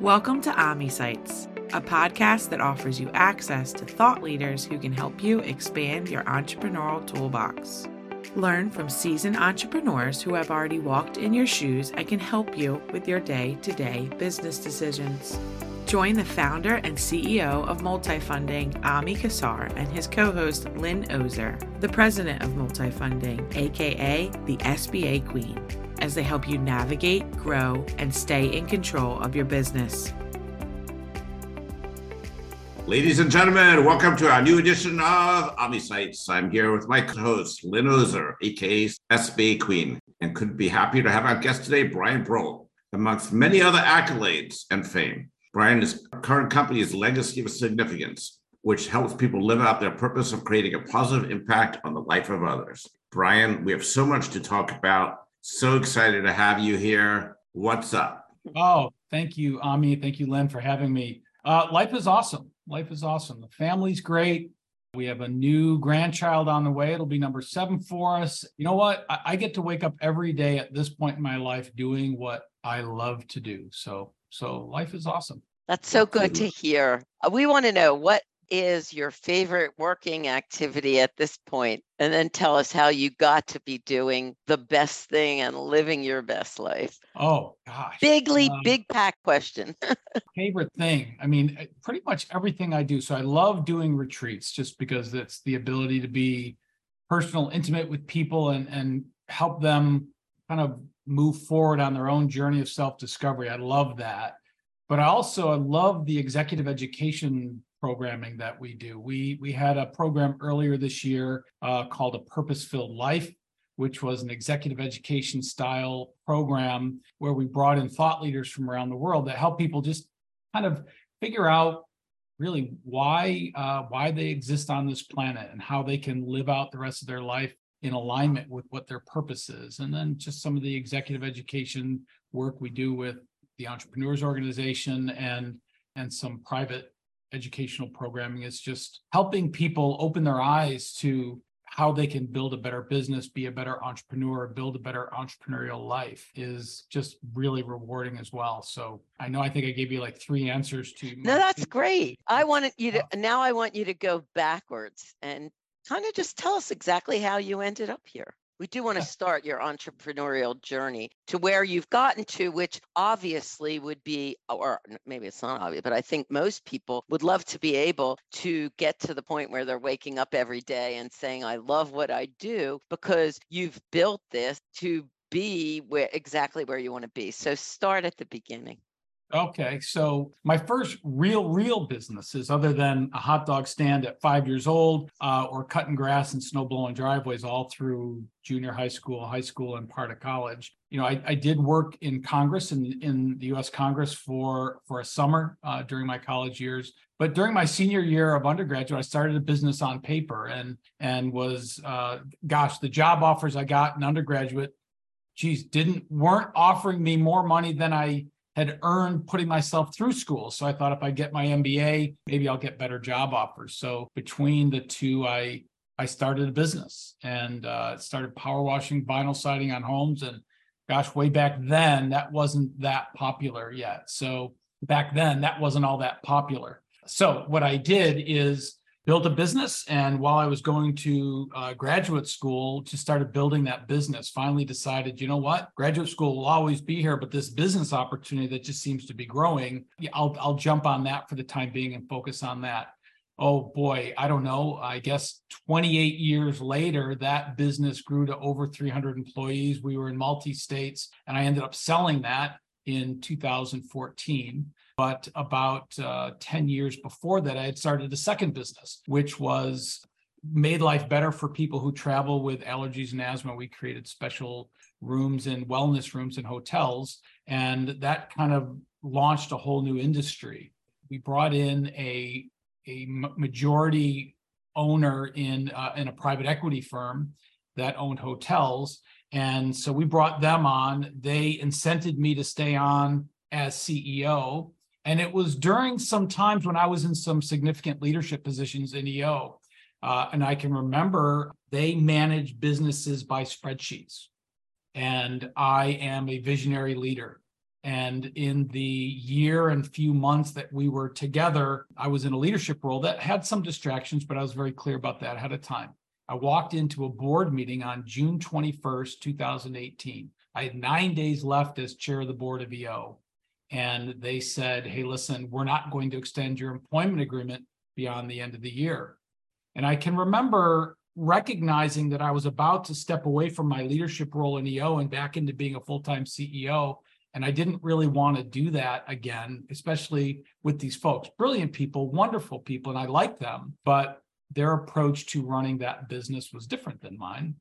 Welcome to Ami Sites, a podcast that offers you access to thought leaders who can help you expand your entrepreneurial toolbox. Learn from seasoned entrepreneurs who have already walked in your shoes and can help you with your day to day business decisions. Join the founder and CEO of Multifunding, Ami Kassar, and his co host, Lynn Ozer, the president of Multifunding, aka the SBA Queen as they help you navigate, grow, and stay in control of your business. Ladies and gentlemen, welcome to our new edition of Ami Sites. I'm here with my co-host, Lynn Ozer, aka SBA Queen, and couldn't be happy to have our guest today, Brian Brault, amongst many other accolades and fame. Brian's current company is Legacy of Significance, which helps people live out their purpose of creating a positive impact on the life of others. Brian, we have so much to talk about so excited to have you here. What's up? Oh, thank you, Ami. Thank you, Len, for having me. Uh, life is awesome. Life is awesome. The family's great. We have a new grandchild on the way. It'll be number seven for us. You know what? I, I get to wake up every day at this point in my life doing what I love to do. So, so life is awesome. That's so good to hear. Uh, we want to know what is your favorite working activity at this point? And then tell us how you got to be doing the best thing and living your best life. Oh, gosh. Bigly, um, big pack question. favorite thing. I mean, eh, pretty much everything I do. So I love doing retreats just because it's the ability to be personal, intimate with people and, and help them kind of move forward on their own journey of self discovery. I love that. But I also I love the executive education programming that we do. We we had a program earlier this year uh, called a Purpose Filled Life, which was an executive education style program where we brought in thought leaders from around the world that help people just kind of figure out really why uh, why they exist on this planet and how they can live out the rest of their life in alignment with what their purpose is and then just some of the executive education work we do with the entrepreneurs organization and and some private educational programming is just helping people open their eyes to how they can build a better business, be a better entrepreneur, build a better entrepreneurial life is just really rewarding as well. So I know I think I gave you like three answers to. No, that's great. I wanted you to now I want you to go backwards and kind of just tell us exactly how you ended up here we do want to start your entrepreneurial journey to where you've gotten to, which obviously would be, or maybe it's not obvious, but I think most people would love to be able to get to the point where they're waking up every day and saying, I love what I do because you've built this to be where exactly where you want to be. So start at the beginning. Okay, so my first real, real businesses, other than a hot dog stand at five years old, uh, or cutting grass and snow blowing driveways all through junior high school, high school, and part of college. You know, I, I did work in Congress in in the U.S. Congress for for a summer uh, during my college years. But during my senior year of undergraduate, I started a business on paper, and and was, uh, gosh, the job offers I got in undergraduate, geez, didn't weren't offering me more money than I had earned putting myself through school. So I thought if I get my MBA, maybe I'll get better job offers. So between the two, I I started a business and uh, started power washing vinyl siding on homes. And gosh, way back then, that wasn't that popular yet. So back then, that wasn't all that popular. So what I did is built a business. And while i was going to uh, graduate school just started building that business finally decided you know what? Graduate school will always be here but this business opportunity that just seems to be growing i'll, I'll jump on that for the time being and focus on that. Oh boy i don't know. I guess 28 years later that business grew to over 300 employees. We were in multi states and i ended up selling that in 2014 but about uh, 10 years before that, I had started a second business, which was made life better for people who travel with allergies and asthma. We created special rooms and wellness rooms in hotels, and that kind of launched a whole new industry. We brought in a, a majority owner in, uh, in a private equity firm that owned hotels. And so we brought them on. They incented me to stay on as CEO and it was during some times when I was in some significant leadership positions in EO. Uh, and I can remember they manage businesses by spreadsheets. And I am a visionary leader. And in the year and few months that we were together, I was in a leadership role that had some distractions, but I was very clear about that ahead of time. I walked into a board meeting on June 21st, 2018. I had nine days left as chair of the board of EO. And they said, hey, listen, we're not going to extend your employment agreement beyond the end of the year. And I can remember recognizing that I was about to step away from my leadership role in EO and back into being a full time CEO. And I didn't really want to do that again, especially with these folks. Brilliant people, wonderful people, and I like them. But their approach to running that business was different than mine.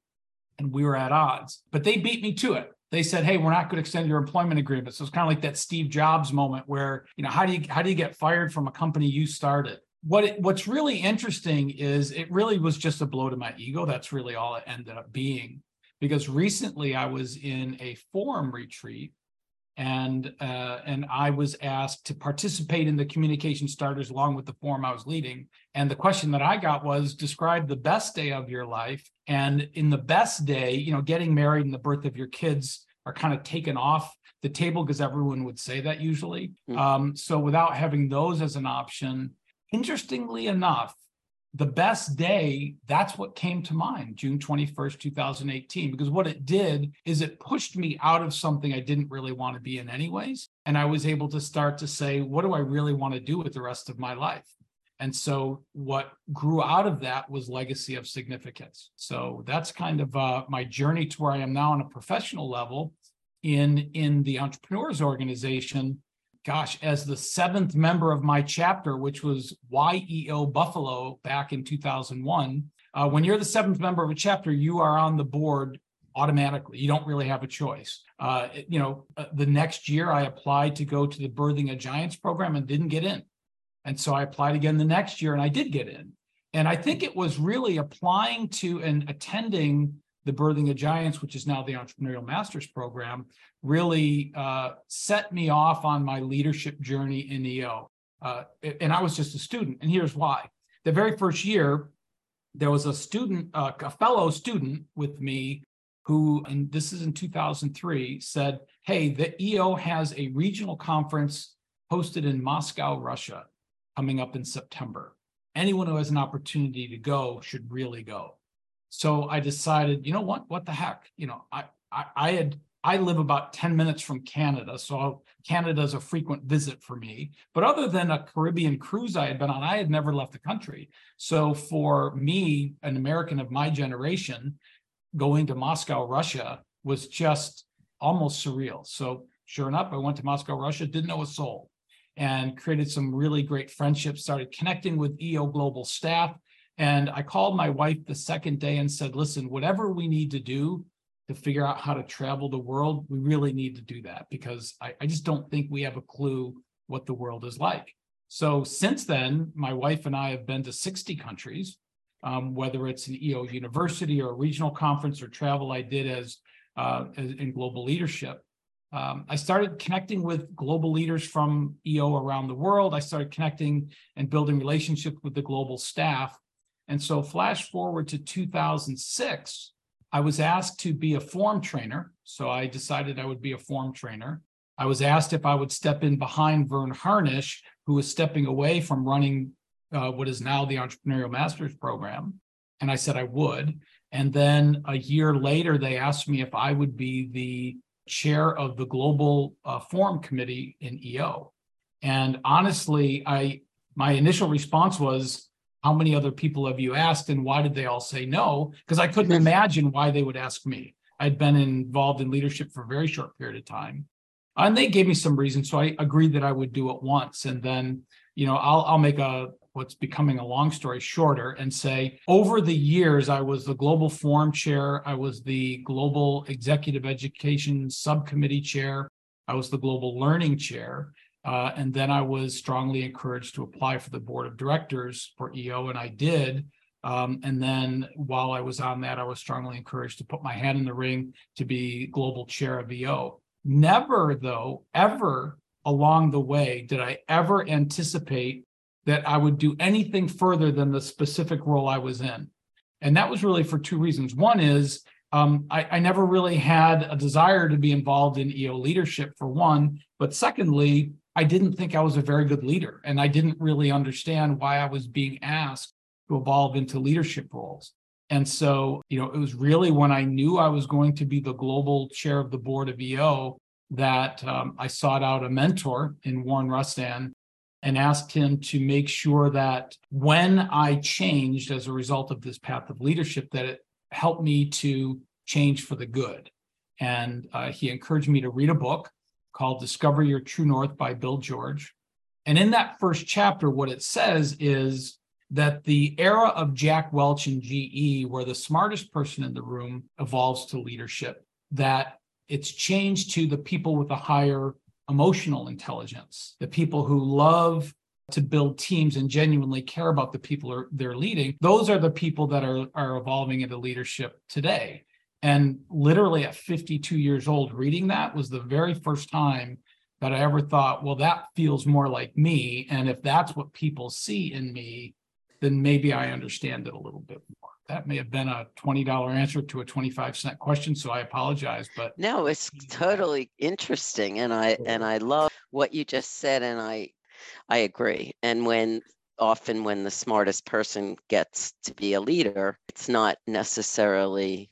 And we were at odds. But they beat me to it. They said, "Hey, we're not going to extend your employment agreement." So it's kind of like that Steve Jobs moment where, you know, how do you how do you get fired from a company you started? What it, what's really interesting is it really was just a blow to my ego. That's really all it ended up being. Because recently I was in a forum retreat and uh, and I was asked to participate in the communication starters along with the forum I was leading. And the question that I got was describe the best day of your life. And in the best day, you know, getting married and the birth of your kids are kind of taken off the table because everyone would say that usually. Mm-hmm. Um, so without having those as an option, interestingly enough, the best day, that's what came to mind, June 21st, 2018, because what it did is it pushed me out of something I didn't really want to be in, anyways. And I was able to start to say, what do I really want to do with the rest of my life? And so what grew out of that was legacy of significance. So that's kind of uh, my journey to where I am now on a professional level in in the entrepreneurs organization gosh, as the seventh member of my chapter, which was YEO Buffalo back in 2001, uh, when you're the seventh member of a chapter, you are on the board automatically. You don't really have a choice. Uh, you know, uh, the next year I applied to go to the Birthing a Giants program and didn't get in. And so I applied again the next year and I did get in. And I think it was really applying to and attending the Birthing of Giants, which is now the Entrepreneurial Masters program, really uh, set me off on my leadership journey in EO. Uh, and I was just a student. And here's why. The very first year, there was a student, uh, a fellow student with me who, and this is in 2003, said, Hey, the EO has a regional conference hosted in Moscow, Russia, coming up in September. Anyone who has an opportunity to go should really go. So I decided, you know what? What the heck? You know, I, I, I had I live about 10 minutes from Canada, so Canada is a frequent visit for me. But other than a Caribbean cruise I had been on, I had never left the country. So for me, an American of my generation, going to Moscow, Russia was just almost surreal. So sure enough, I went to Moscow, Russia, didn't know a soul, and created some really great friendships, started connecting with EO Global staff. And I called my wife the second day and said, listen, whatever we need to do to figure out how to travel the world, we really need to do that because I, I just don't think we have a clue what the world is like. So since then, my wife and I have been to 60 countries, um, whether it's an EO university or a regional conference or travel I did as, uh, as in global leadership. Um, I started connecting with global leaders from EO around the world. I started connecting and building relationships with the global staff. And so, flash forward to 2006, I was asked to be a form trainer. So I decided I would be a form trainer. I was asked if I would step in behind Verne Harnish, who was stepping away from running uh, what is now the Entrepreneurial Masters program. And I said I would. And then a year later, they asked me if I would be the chair of the Global uh, Forum Committee in EO. And honestly, I my initial response was, how many other people have you asked and why did they all say no? Because I couldn't imagine why they would ask me. I'd been involved in leadership for a very short period of time. And they gave me some reasons. So I agreed that I would do it once. And then, you know, I'll I'll make a what's becoming a long story shorter and say over the years I was the global forum chair, I was the global executive education subcommittee chair, I was the global learning chair. Uh, and then I was strongly encouraged to apply for the board of directors for EO, and I did. Um, and then while I was on that, I was strongly encouraged to put my hand in the ring to be global chair of EO. Never, though, ever along the way did I ever anticipate that I would do anything further than the specific role I was in. And that was really for two reasons. One is um, I, I, never really had a desire to be involved in EO leadership for one, but secondly, I didn't think I was a very good leader, and I didn't really understand why I was being asked to evolve into leadership roles. And so, you know, it was really when I knew I was going to be the global chair of the board of EO that um, I sought out a mentor in Warren Rustand and asked him to make sure that when I changed as a result of this path of leadership, that it helped me to change for the good. And uh, he encouraged me to read a book called Discover Your True North by Bill George. And in that first chapter, what it says is that the era of Jack Welch and GE, where the smartest person in the room evolves to leadership, that it's changed to the people with a higher emotional intelligence, the people who love to build teams and genuinely care about the people they're leading. Those are the people that are, are evolving into leadership today. And literally at 52 years old, reading that was the very first time that I ever thought, well, that feels more like me. And if that's what people see in me, then maybe I understand it a little bit more. That may have been a $20 answer to a 25 cent question, so I apologize, but no, it's totally interesting and I and I love what you just said and I I agree. And when often when the smartest person gets to be a leader, it's not necessarily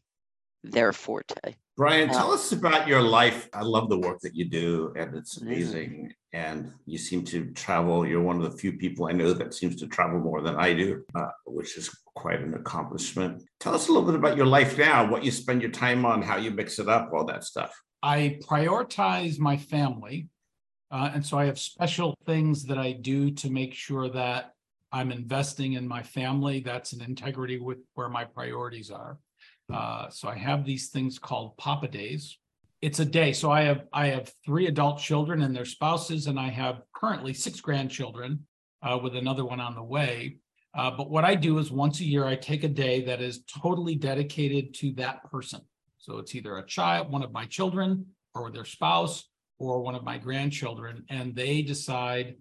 their forte. Brian, tell us about your life. I love the work that you do, and it's amazing. And you seem to travel. You're one of the few people I know that seems to travel more than I do, uh, which is quite an accomplishment. Tell us a little bit about your life now, what you spend your time on, how you mix it up, all that stuff. I prioritize my family. Uh, and so I have special things that I do to make sure that I'm investing in my family. That's an integrity with where my priorities are. Uh, so I have these things called Papa Days. It's a day. So I have I have three adult children and their spouses, and I have currently six grandchildren, uh, with another one on the way. Uh, but what I do is once a year I take a day that is totally dedicated to that person. So it's either a child, one of my children, or their spouse, or one of my grandchildren, and they decide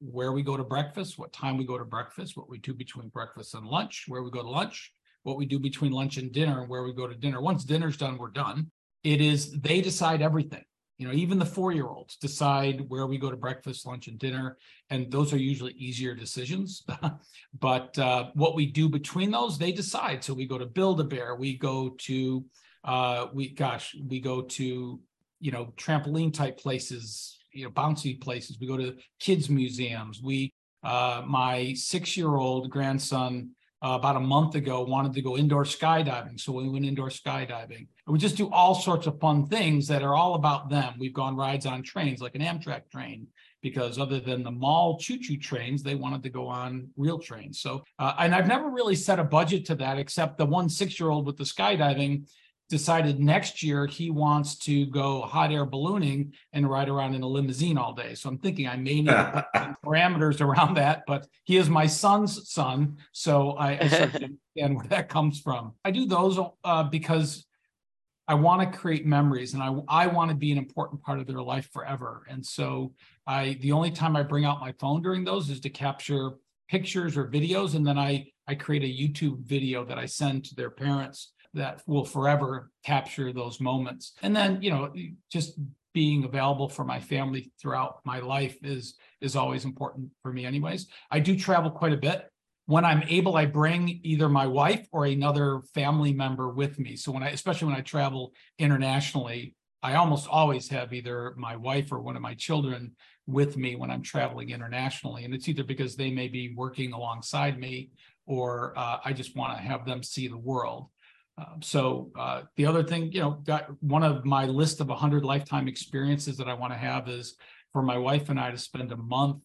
where we go to breakfast, what time we go to breakfast, what we do between breakfast and lunch, where we go to lunch, what we do between lunch and dinner and where we go to dinner. Once dinner's done, we're done. It is they decide everything. You know, even the four-year-olds decide where we go to breakfast, lunch, and dinner, and those are usually easier decisions. but uh, what we do between those, they decide. So we go to Build a Bear, we go to, uh, we gosh, we go to you know trampoline type places, you know bouncy places. We go to kids museums. We uh, my six-year-old grandson uh, about a month ago wanted to go indoor skydiving. So we went indoor skydiving. And we just do all sorts of fun things that are all about them. We've gone rides on trains like an Amtrak train because other than the mall choo-choo trains, they wanted to go on real trains. So, uh, and I've never really set a budget to that except the one six-year-old with the skydiving decided next year he wants to go hot air ballooning and ride around in a limousine all day. So I'm thinking I may need parameters around that, but he is my son's son. So I, I understand where that comes from. I do those uh, because I want to create memories and I, I want to be an important part of their life forever. And so I the only time I bring out my phone during those is to capture pictures or videos. And then I I create a YouTube video that I send to their parents that will forever capture those moments. And then, you know, just being available for my family throughout my life is is always important for me anyways. I do travel quite a bit. When I'm able, I bring either my wife or another family member with me. So when I especially when I travel internationally, I almost always have either my wife or one of my children with me when I'm traveling internationally. And it's either because they may be working alongside me or uh, I just want to have them see the world. Um, so uh, the other thing, you know, got one of my list of 100 lifetime experiences that I want to have is for my wife and I to spend a month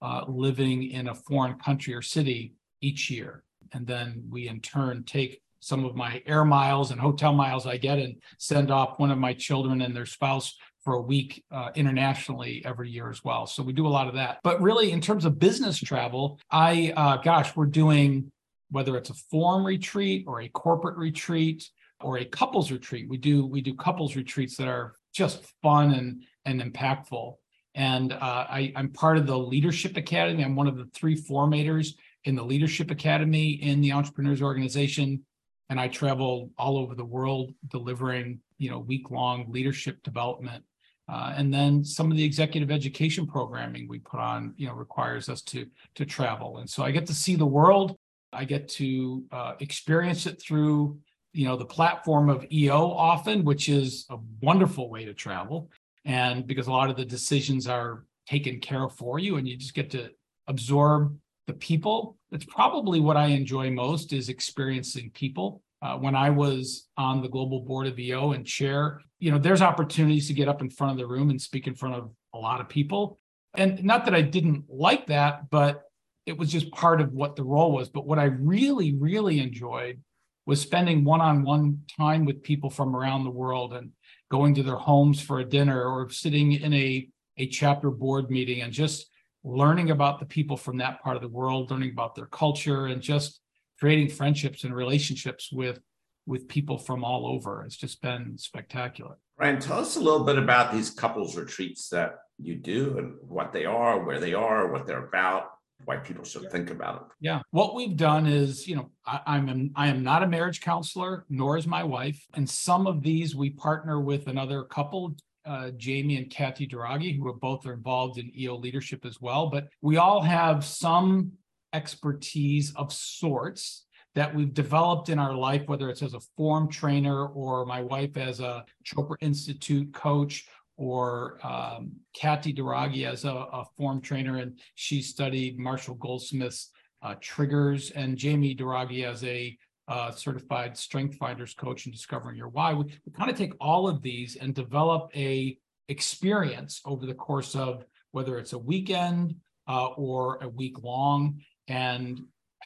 uh, living in a foreign country or city each year. And then we in turn take some of my air miles and hotel miles I get and send off one of my children and their spouse for a week uh, internationally every year as well. So we do a lot of that. But really, in terms of business travel, I, uh, gosh, we're doing whether it's a forum retreat or a corporate retreat or a couples retreat. We do we do couples retreats that are just fun and and impactful. And uh, I, I'm part of the Leadership Academy. I'm one of the three formators in the Leadership Academy in the Entrepreneurs Organization. and I travel all over the world delivering, you know, week long leadership development. Uh, and then some of the executive education programming we put on, you know, requires us to to travel. And so I get to see the world. I get to uh, experience it through, you know, the platform of EO often, which is a wonderful way to travel. And because a lot of the decisions are taken care of for you, and you just get to absorb the people. That's probably what I enjoy most is experiencing people. Uh, when I was on the global board of EO and chair, you know, there's opportunities to get up in front of the room and speak in front of a lot of people. And not that I didn't like that, but it was just part of what the role was. But what I really, really enjoyed was spending one-on-one time with people from around the world and going to their homes for a dinner or sitting in a, a chapter board meeting and just learning about the people from that part of the world, learning about their culture, and just creating friendships and relationships with with people from all over. It's just been spectacular. Ryan, tell us a little bit about these couples retreats that you do and what they are, where they are, what they're about why people should think about it. Yeah, what we've done is, you know, I, I'm an, I am not a marriage counselor, nor is my wife, and some of these we partner with another couple, uh, Jamie and Kathy Duragi, who are both are involved in EO leadership as well. But we all have some expertise of sorts that we've developed in our life, whether it's as a form trainer or my wife as a Chopra Institute coach or um, Kathy Duragi as a, a, form trainer, and she studied Marshall Goldsmith's uh, triggers, and Jamie Duragi as a uh, certified strength finders coach and discovering your why. We, we kind of take all of these and develop a experience over the course of whether it's a weekend uh, or a week long and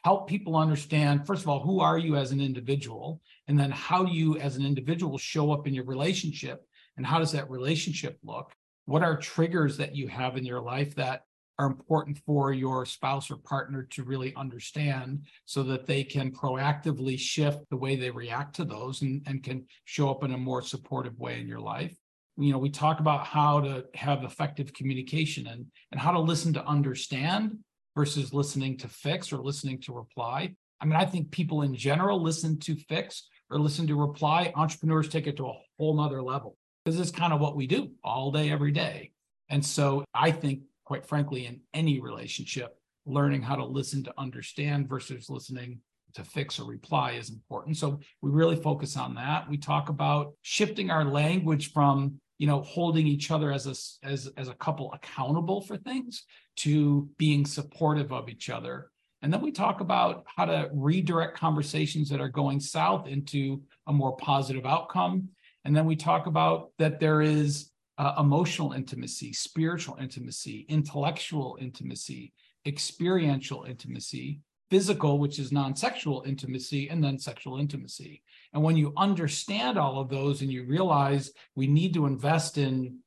help people understand first of all who are you as an individual and then how do you as an individual show up in your relationship and how does that relationship look? What are triggers that you have in your life that are important for your spouse or partner to really understand so that they can proactively shift the way they react to those and, and can show up in a more supportive way in your life? You know we talk about how to have effective communication and and how to listen to understand versus listening to fix or listening to reply. I mean i think people in general listen to fix or listen to reply. Entrepreneurs take it to a whole nother level this is kind of what we do all day every day and so i think quite frankly, in any relationship, learning how to listen to understand versus listening to fix or reply is important. So we really focus on that. We talk about shifting our language from you know holding each other as a as as a couple accountable for things to being supportive of each other. And then we talk about how to redirect conversations that are going south into a more positive outcome. And then we talk about that there is uh, emotional intimacy, spiritual intimacy, intellectual intimacy, experiential intimacy, physical, which is non sexual intimacy, and then sexual intimacy. And when you understand all of those and you realize we need to invest in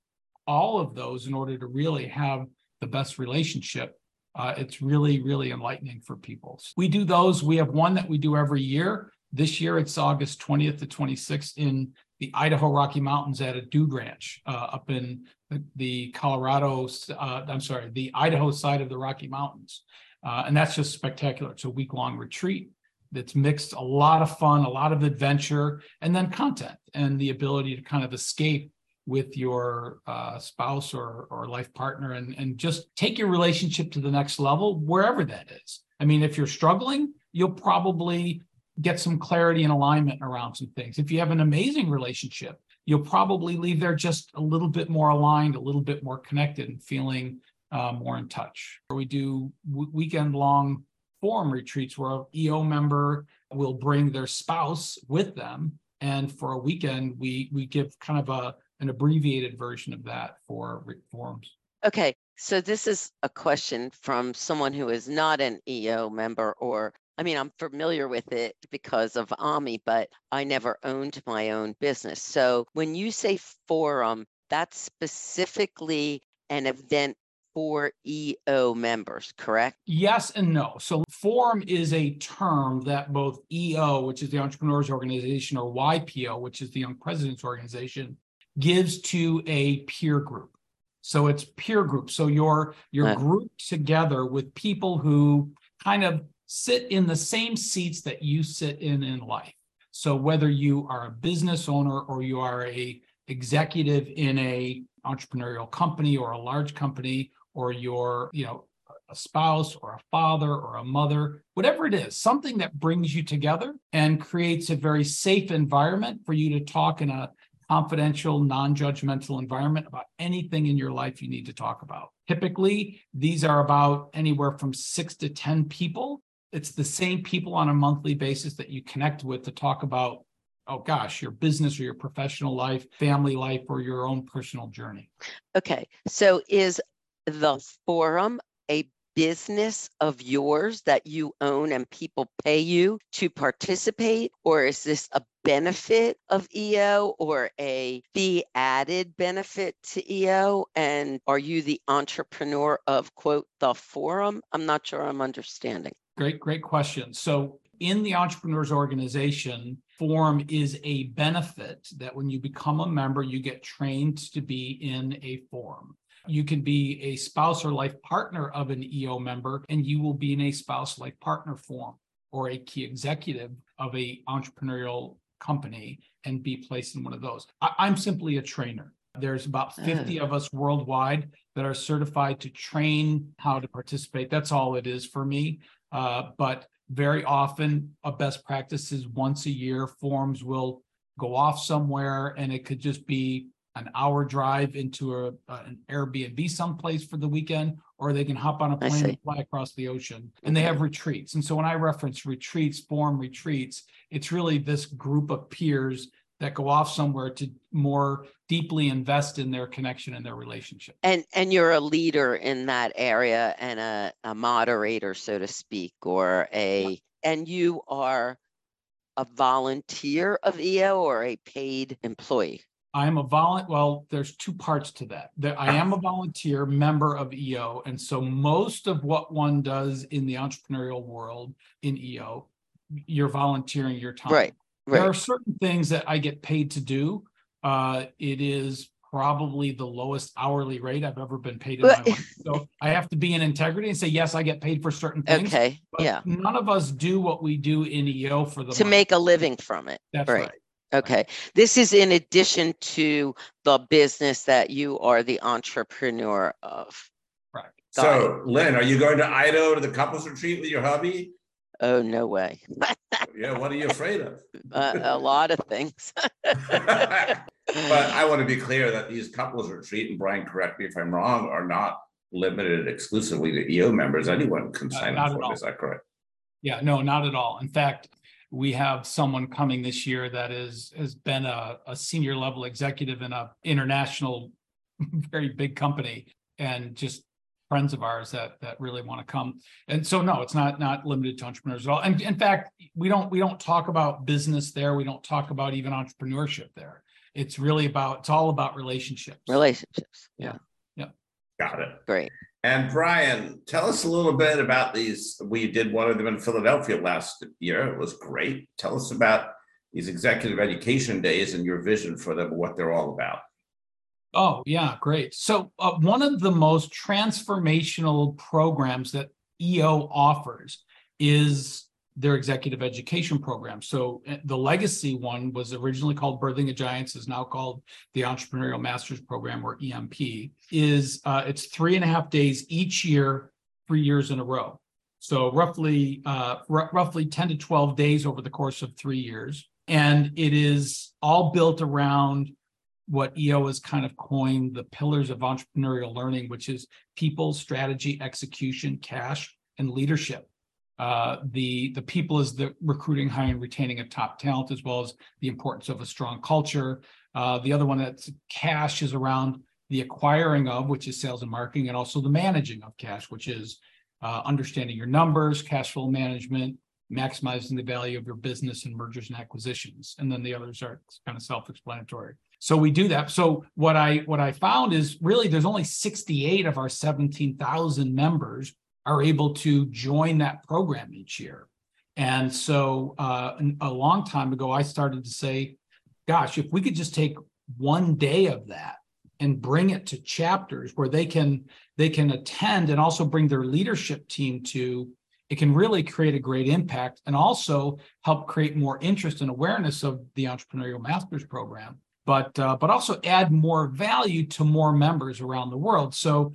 all of those in order to really have the best relationship, uh, it's really, really enlightening for people. We do those. We have one that we do every year. This year, it's August 20th to 26th in the Idaho Rocky Mountains at a dude ranch uh, up in the, Colorado, uh, I'm sorry, the Idaho side of the Rocky Mountains. Uh, and that's just spectacular. It's a week long retreat that's mixed a lot of fun, a lot of adventure, and then content and the ability to kind of escape with your uh, spouse or, or life partner and, and just take your relationship to the next level, wherever that is. I mean, if you're struggling, you'll probably get some clarity and alignment around some things. If you have an amazing relationship, you'll probably leave there just a little bit more aligned, a little bit more connected, and feeling uh, more in touch. We do w- weekend long forum retreats where an EO member will bring their spouse with them. And for a weekend, we we give kind of a an abbreviated version of that for forums. Okay, so this is a question from someone who is not an EO member or I mean, I'm familiar with it because of AMI, but I never owned my own business. So when you say forum, that's specifically an event for EO members, correct? Yes and no. So, forum is a term that both EO, which is the Entrepreneurs Organization, or YPO, which is the Young Presidents Organization, gives to a peer group. So it's peer group. So you're you're uh, grouped together with people who kind of sit in the same seats that you sit in in life. So whether you are a business owner or you are a executive in a entrepreneurial company or a large company or you're, you know, a spouse or a father or a mother, whatever it is, something that brings you together and creates a very safe environment for you to talk in a confidential, non judgmental environment about anything in your life you need to talk about. Typically, these are about anywhere from six to 10 people. It's the same people on a monthly basis that you connect with to talk about, oh gosh, your business or your professional life, family life, or your own personal journey. Okay. So is the forum a business of yours that you own and people pay you to participate? Or is this a benefit of EO or a fee added benefit to EO? And are you the entrepreneur of, quote, the forum? I'm not sure I'm understanding. Great, great question. So, in the entrepreneurs organization, form is a benefit that when you become a member, you get trained to be in a form. You can be a spouse or life partner of an EO member, and you will be in a spouse life partner form or a key executive of a entrepreneurial company and be placed in one of those. I, am simply a trainer. There's about ah. 50 of us worldwide that are certified to train how to participate. That's all it is for me. Uh, but very often, a best practice is once a year, forms will go off somewhere and it could just be an hour drive into a, an Airbnb someplace for the weekend, or they can hop on a plane and fly across the ocean. And they have retreats. And so when I reference retreats, form retreats, it's really this group of peers that go off somewhere to more deeply invest in their connection and their relationship. And and you're a leader in that area and a, a moderator, so to speak, or a and you are a volunteer of EO or a paid employee. I am a volunteer. Well, there's two parts to that. There, I am a volunteer member of EO. And so most of what one does in the entrepreneurial world in EO, you're volunteering your time. Right. Right. There are certain things that I get paid to do. Uh, it is probably the lowest hourly rate I've ever been paid in my life. So I have to be in integrity and say, yes, I get paid for certain things. Okay. yeah. None of us do what we do in EO for the to money. make a living from it. That's right. right. Okay. This is in addition to the business that you are the entrepreneur of. Right. so, Lynn, are you going to Idaho to the couples retreat with your hubby? Oh, no way. yeah. What are you afraid of? Uh, a lot of things. but I want to be clear that these couples retreat, and Brian, correct me if I'm wrong, are not limited exclusively to EO members. Anyone can sign uh, up for it. Is that correct? Yeah, no, not at all. In fact, we have someone coming this year that is has been a, a senior level executive in a international very big company and just friends of ours that that really want to come. And so no it's not not limited to entrepreneurs at all. And in fact we don't we don't talk about business there. We don't talk about even entrepreneurship there. It's really about it's all about relationships. Relationships. Yeah. Yeah. Got it. Great. And Brian, tell us a little bit about these. We did one of them in Philadelphia last year. It was great. Tell us about these executive education days and your vision for them, what they're all about. Oh, yeah, great. So, uh, one of the most transformational programs that EO offers is their executive education program. So eh, the legacy one was originally called Birthing of Giants, is now called the Entrepreneurial Masters Program or EMP. Is uh, it's three and a half days each year, three years in a row. So roughly uh, r- roughly ten to twelve days over the course of three years, and it is all built around what EO has kind of coined the pillars of entrepreneurial learning, which is people, strategy, execution, cash, and leadership. Uh, the the people is the recruiting, hiring, and retaining of top talent, as well as the importance of a strong culture. Uh, the other one that's cash is around the acquiring of, which is sales and marketing, and also the managing of cash, which is uh, understanding your numbers, cash flow management, maximizing the value of your business and mergers and acquisitions. And then the others are kind of self-explanatory. So we do that. So what I what I found is really there's only 68 of our 17,000 members are able to join that program each year. And so uh, a long time ago, I started to say, gosh, if we could just take one day of that and bring it to chapters where they can they can attend and also bring their leadership team to it can really create a great impact and also help create more interest and awareness of the entrepreneurial masters program but uh, but also add more value to more members around the world. So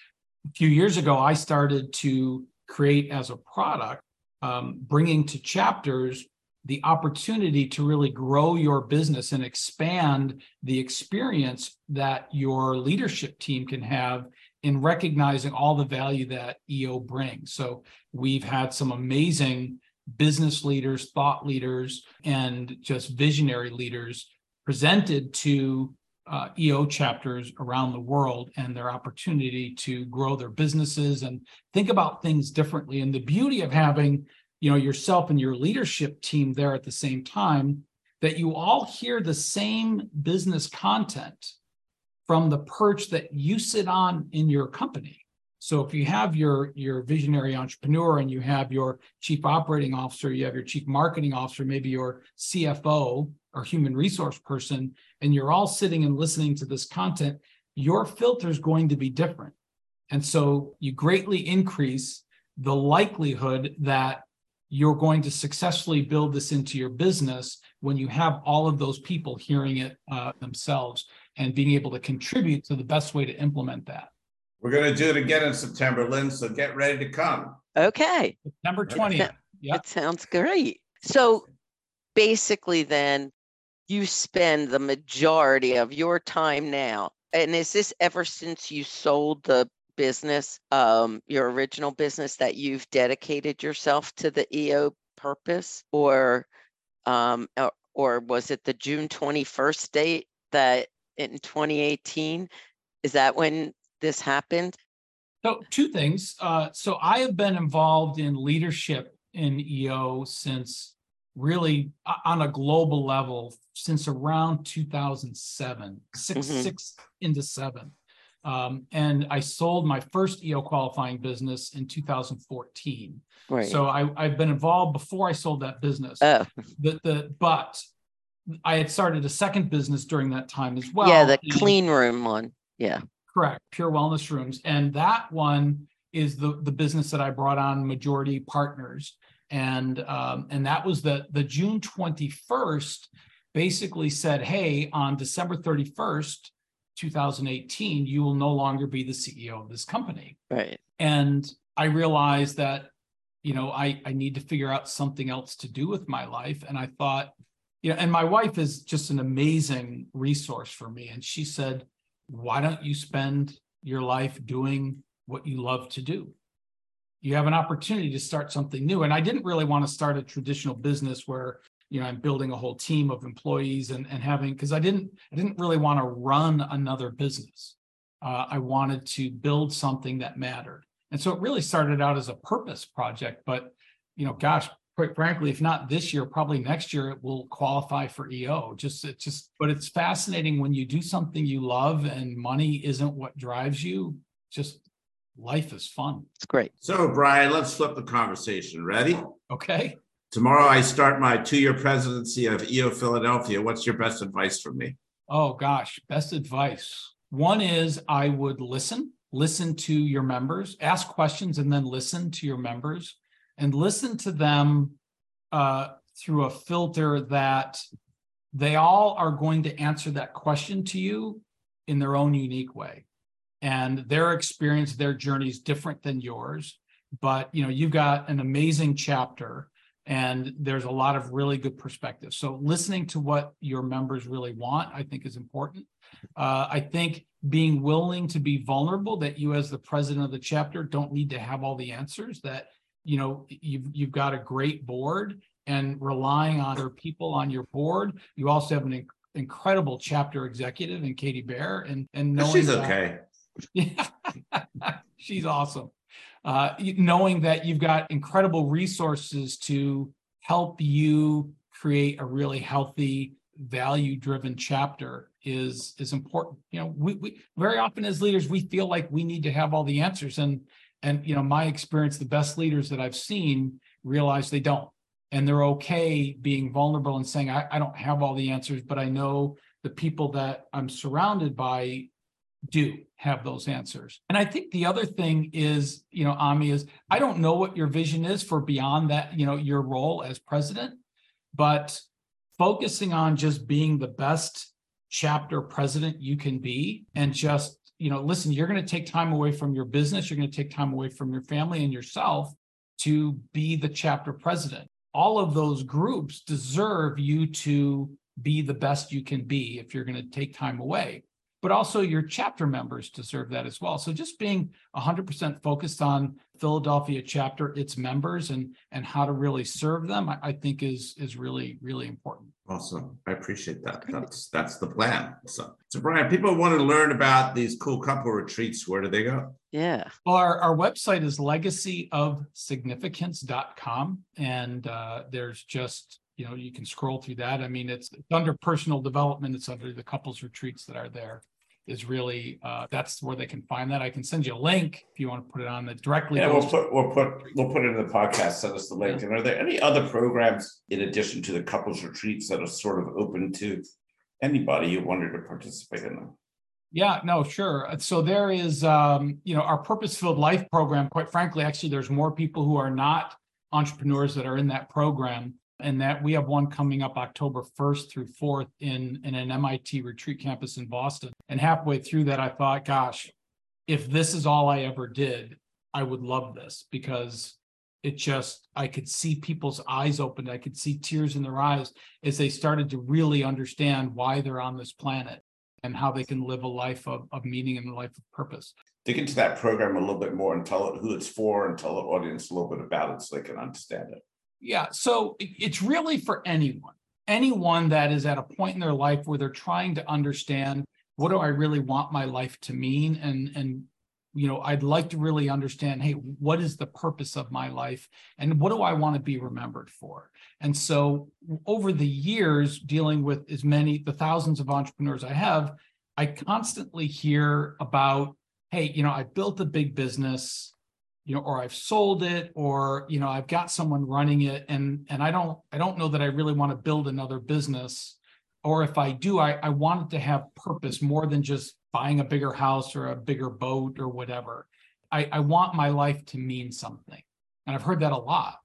a few years ago i started to create as a product um, bringing to chapters the opportunity to really grow your business and expand the experience that your leadership team can have in recognizing all the value that EO brings. So we've had some amazing business leaders, thought leaders, and just visionary leaders presented to uh, EO chapters around the world and their opportunity to grow their businesses and think about things differently. And the beauty of having, you know, yourself and your leadership team there at the same time, that you all hear the same business content from the perch that you sit on in your company. So if you have your your visionary entrepreneur and you have your chief operating officer, you have your chief marketing officer, maybe your CFO or human resource person, and you're all sitting and listening to this content, your filter is going to be different. And so you greatly increase the likelihood that you're going to successfully build this into your business when you have all of those people hearing it uh, themselves and being able to contribute to the best way to implement that. We're going to do it again in September, Lynn. So get ready to come. Okay. September 20th. Yeah. It sounds great. So basically, then you spend the majority of your time now. And is this ever since you sold the business, um, your original business, that you've dedicated yourself to the EO purpose, or um, or, or was it the June twenty first date that in 2018. Is that when this happened? So, two things. Uh, so, I have been involved in leadership in EO since really uh, on a global level since around 2007, 6 mm-hmm. six into seven. Um, and I sold my first EO qualifying business in 2014. Right. So I, I've been involved before I sold that business. Oh. The, the, but I had started a second business during that time as well. Yeah, the clean room one. Yeah. Correct. Pure wellness rooms. And that one is the the business that I brought on majority partners. And um, and that was the the June 21st basically said, hey, on December 31st, 2018, you will no longer be the CEO of this company. Right. And I realized that, you know, I, I need to figure out something else to do with my life. And I thought, you know, and my wife is just an amazing resource for me. And she said, why don't you spend your life doing what you love to do? You have an opportunity to start something new. And I didn't really want to start a traditional business where, you know, I'm building a whole team of employees and, and having, because I didn't, I didn't really want to run another business. Uh, I wanted to build something that mattered. And so it really started out as a purpose project, but you know, gosh, quite frankly, if not this year, probably next year it will qualify for EO. Just it's just, but it's fascinating when you do something you love and money isn't what drives you. Just life is fun. It's great. So, Brian, let's flip the conversation. Ready? Okay. Tomorrow I start my two-year presidency of EO Philadelphia. What's your best advice for me? Oh gosh, best advice. One is I would listen, listen to your members, ask questions, and then listen to your members and listen to them uh, through a filter that they all are going to answer that question to you in their own unique way. And their experience their journey is different than yours but you know you've got an amazing chapter and there's a lot of really good perspectives so listening to what your members really want i think is important. Uh, i think being willing to be vulnerable that you as the president of the chapter don't need to have all the answers that you know you've you've got a great board and relying on other people on your board. You also have an inc- incredible chapter executive in katie bear and and knowing she's that, okay. Yeah she's awesome. Uh, knowing that you've got incredible resources to help you create a really healthy value driven chapter is is important. You know we, we very often as leaders we feel like we need to have all the answers and and you know, my experience, the best leaders that I've seen realize they don't. And they're okay being vulnerable and saying, I, I don't have all the answers, but I know the people that I'm surrounded by do have those answers. And I think the other thing is, you know, Ami is I don't know what your vision is for beyond that, you know, your role as president, but focusing on just being the best chapter president you can be and just, you know, listen, you're going to take time away from your business, you're going to take time away from your family and yourself to be the chapter president. All of those groups deserve you to be the best you can be if you're going to take time away but also your chapter members deserve that as well. So just being 100% focused on Philadelphia chapter, its members, and and how to really serve them, I, I think is is really really important. Awesome, I appreciate that. That's that's the plan. So, so Brian, people want to learn about these cool couple retreats. Where do they go? Yeah. Well, our, our website is legacyofsignificance.com, and uh, there's just you know you can scroll through that. I mean, it's, it's under personal development. It's under the couples retreats that are there is really uh, that's where they can find that. I can send you a link if you want to put it on the directly. Yeah, we'll put we'll put we'll put it in the podcast. Send us the link. Yeah. And are there any other programs in addition to the couples retreats that are sort of open to anybody who wanted to participate in them? Yeah, no, sure. So there is, um, you know, our purpose-filled life program. Quite frankly, actually, there's more people who are not entrepreneurs that are in that program and that we have one coming up October 1st through 4th in, in an MIT retreat campus in Boston. And halfway through that, I thought, gosh, if this is all I ever did, I would love this because it just, I could see people's eyes open. I could see tears in their eyes as they started to really understand why they're on this planet and how they can live a life of, of meaning and a life of purpose. Dig into that program a little bit more and tell it who it's for and tell the audience a little bit about it so they can understand it. Yeah. So it's really for anyone, anyone that is at a point in their life where they're trying to understand what do I really want my life to mean? And, and, you know, I'd like to really understand, hey, what is the purpose of my life? And what do I want to be remembered for? And so over the years, dealing with as many, the thousands of entrepreneurs I have, I constantly hear about, hey, you know, I built a big business you know or i've sold it or you know i've got someone running it and and i don't i don't know that i really want to build another business or if i do i i want it to have purpose more than just buying a bigger house or a bigger boat or whatever. I i want my life to mean something and i've heard that a lot.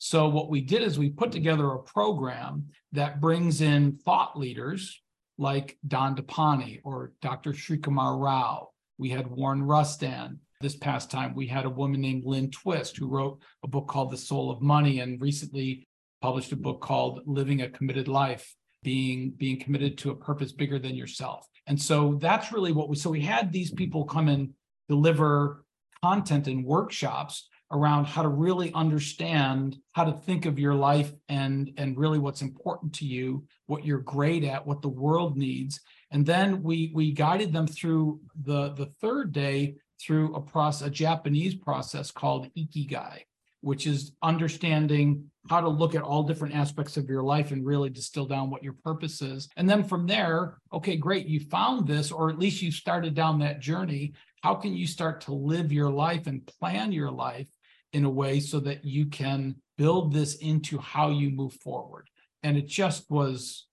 So what we did is we put together a program that brings in thought leaders like don depani or dr srikumar rao. We had warren rustand this past time, we had a woman named Lynne Twist who wrote a book called The Soul of Money and recently published a book called Living a Committed Life, being being committed to a purpose bigger than yourself. And so that's really what we so we had these people come and deliver content and workshops around how to really understand how to think of your life and and really what's important to you what you're great at what the world needs and then we we guided them through the the third day through a process, a Japanese process called ikigai, which is understanding how to look at all different aspects of your life and really distill down what your purpose is. And then from there, okay, great, you found this, or at least you started down that journey. How can you start to live your life and plan your life in a way so that you can build this into how you move forward? And it just was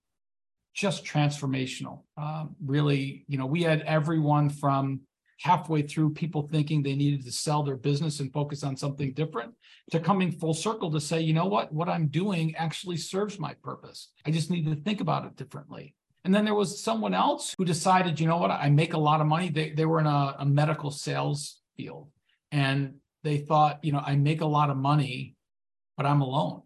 just transformational. Um, really, you know, we had everyone from halfway through people thinking they needed to sell their business and focus on something different to coming full circle to say, you know what, what I'm doing actually serves my purpose. I just need to think about it differently. And then there was someone else who decided, you know what, I make a lot of money. They, they were in a, a medical sales field and they thought, you know, I make a lot of money, but I'm alone.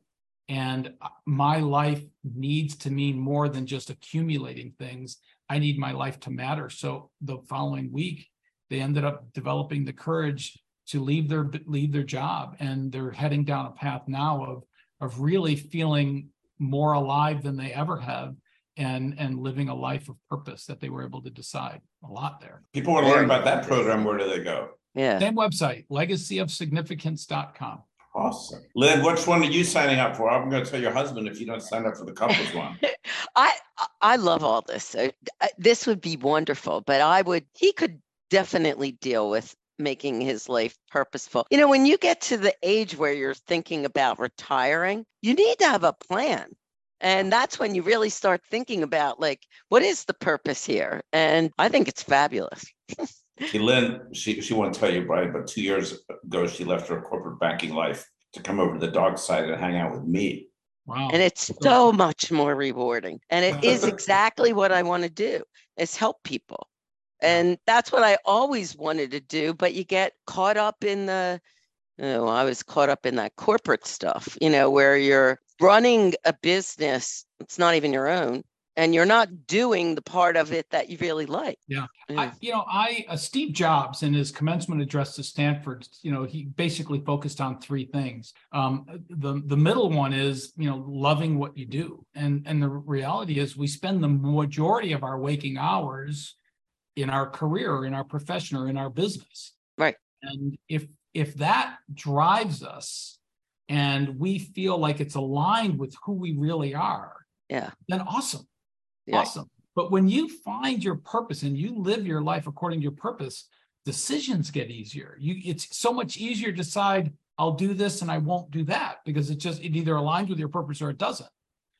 And uh, my life needs to mean more than just accumulating things. I need my life to matter. So the following week, they ended up developing the courage to leave their leave their job and they're heading down a path now of of really feeling more alive than they ever have and and living a life of purpose that they were able to decide a lot there people want to learn about that program where do they go yeah same website legacyofsignificance.com Awesome. Lynn, which one are you signing up for? I'm going to tell your husband if you don't sign up for the couples one. I I love all this. Uh, this would be wonderful, but I would he could definitely deal with making his life purposeful. You know, when you get to the age where you're thinking about retiring, you need to have a plan. And that's when you really start thinking about like, what is the purpose here? And I think it's fabulous. See, Lynn, she, she won't tell you, Brian, but two years ago, she left her corporate banking life to come over to the dog side and hang out with me. Wow. And it's so much more rewarding. And it is exactly what I want to do is help people. And that's what I always wanted to do. But you get caught up in the, oh, I was caught up in that corporate stuff, you know, where you're running a business, it's not even your own, and you're not doing the part of it that you really like. Yeah. Mm. I, you know, I uh, Steve Jobs in his commencement address to Stanford, you know, he basically focused on three things. Um, the the middle one is, you know, loving what you do, and and the reality is, we spend the majority of our waking hours in our career, in our profession, or in our business. Right. And if if that drives us, and we feel like it's aligned with who we really are, Yeah. then awesome Yeah. awesome. But when you find your purpose and you live your life according to your purpose, decisions get easier. You it's so much easier to decide I'll do this and I won't do that because it just it either aligns with your purpose or it doesn't.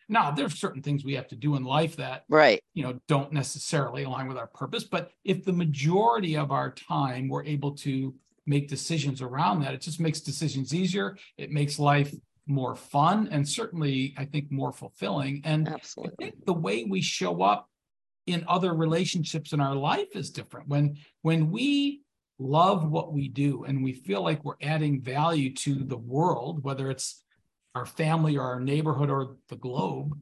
Now, there's certain things we have to do in life that Right. you know don't necessarily align with our purpose, but if the majority of our time we're able to make decisions around that, it just makes decisions easier. It makes life more fun and certainly I think more fulfilling. And I think the way we show up in other relationships in our life is different. When when we love what we do and we feel like we're adding value to the world, whether it's our family or our neighborhood or the globe,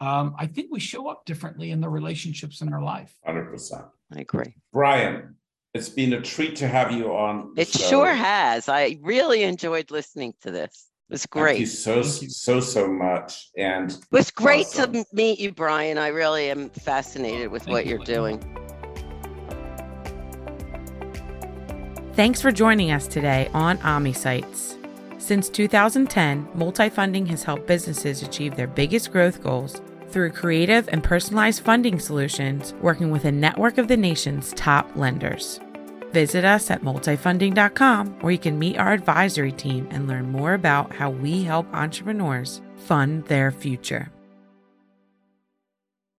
um, I think we show up differently in the relationships in our life. Hundred percent. I agree. Brian, it's been a treat to have you on. It show. sure has. I really enjoyed listening to this. It was great. Thank you so, Thank you. so, so much. And It was great Awesome. to meet you, Brian. I really am fascinated with Thank what you, you're Lynn. doing. Thanks for joining us today on AmiSites. Since 2010, Multifunding has helped businesses achieve their biggest growth goals through creative and personalized funding solutions, working with a network of the nation's top lenders. Visit us at multifunding.com where you can meet our advisory team and learn more about how we help entrepreneurs fund their future.